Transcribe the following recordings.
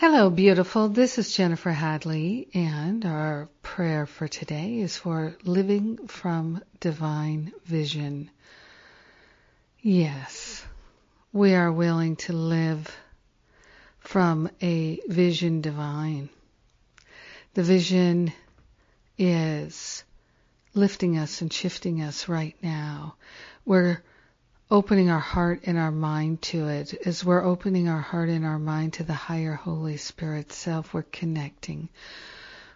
Hello, beautiful. This is Jennifer Hadley, and our prayer for today is for living from divine vision. Yes, we are willing to live from a vision divine. The vision is lifting us and shifting us right now. We're opening our heart and our mind to it. As we're opening our heart and our mind to the higher Holy Spirit self, we're connecting.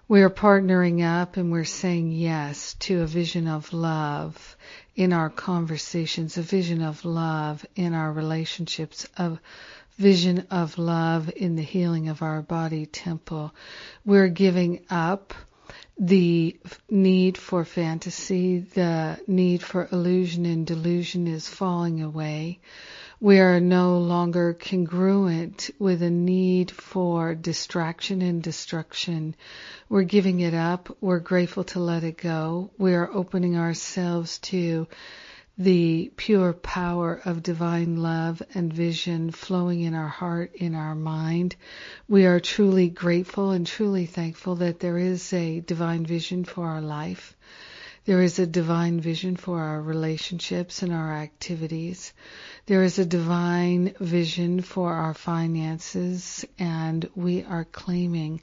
We are partnering up and we're saying yes to a vision of love in our conversations, a vision of love in our relationships, a vision of love in the healing of our body temple. We're giving up the need for fantasy, the need for illusion and delusion is falling away. We are no longer congruent with a need for distraction and destruction. We're giving it up. We're grateful to let it go. We are opening ourselves to the pure power of divine love and vision flowing in our heart, in our mind. We are truly grateful and truly thankful that there is a divine vision for our life. There is a divine vision for our relationships and our activities. There is a divine vision for our finances and we are claiming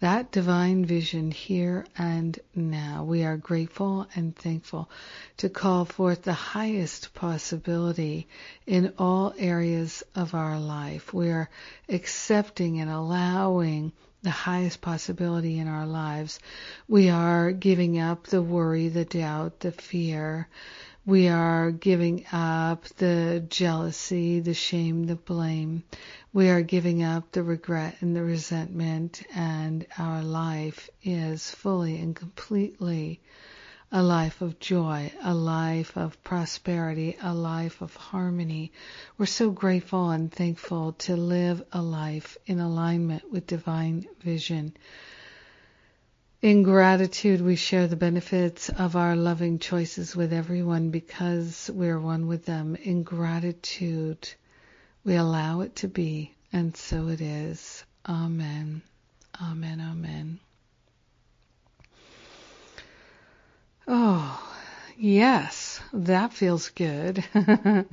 that divine vision here and now. We are grateful and thankful to call forth the highest possibility in all areas of our life. We are accepting and allowing the highest possibility in our lives. We are giving up the worry, the doubt, the fear. We are giving up the jealousy, the shame, the blame. We are giving up the regret and the resentment, and our life is fully and completely a life of joy, a life of prosperity, a life of harmony. We're so grateful and thankful to live a life in alignment with divine vision. In gratitude, we share the benefits of our loving choices with everyone because we're one with them. In gratitude, we allow it to be, and so it is. Amen. Amen. Amen. Oh, yes, that feels good.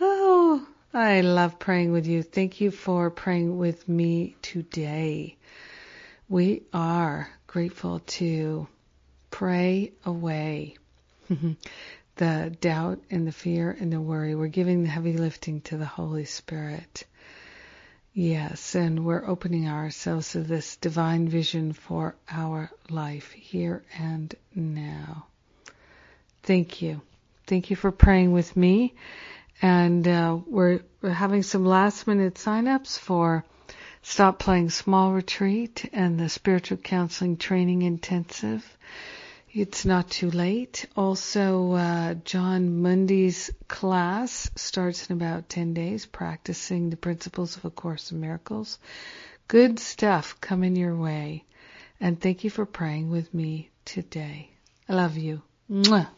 oh, I love praying with you. Thank you for praying with me today. We are grateful to pray away the doubt and the fear and the worry. We're giving the heavy lifting to the Holy Spirit. Yes, and we're opening ourselves to this divine vision for our life here and now. Thank you. Thank you for praying with me. And uh, we're, we're having some last minute sign-ups for Stop Playing Small Retreat and the Spiritual Counseling Training Intensive. It's not too late. Also, uh, Jon Mundy's class starts in about 10 days, practicing the principles of A Course in Miracles. Good stuff coming your way. And thank you for praying with me today. I love you. Mwah.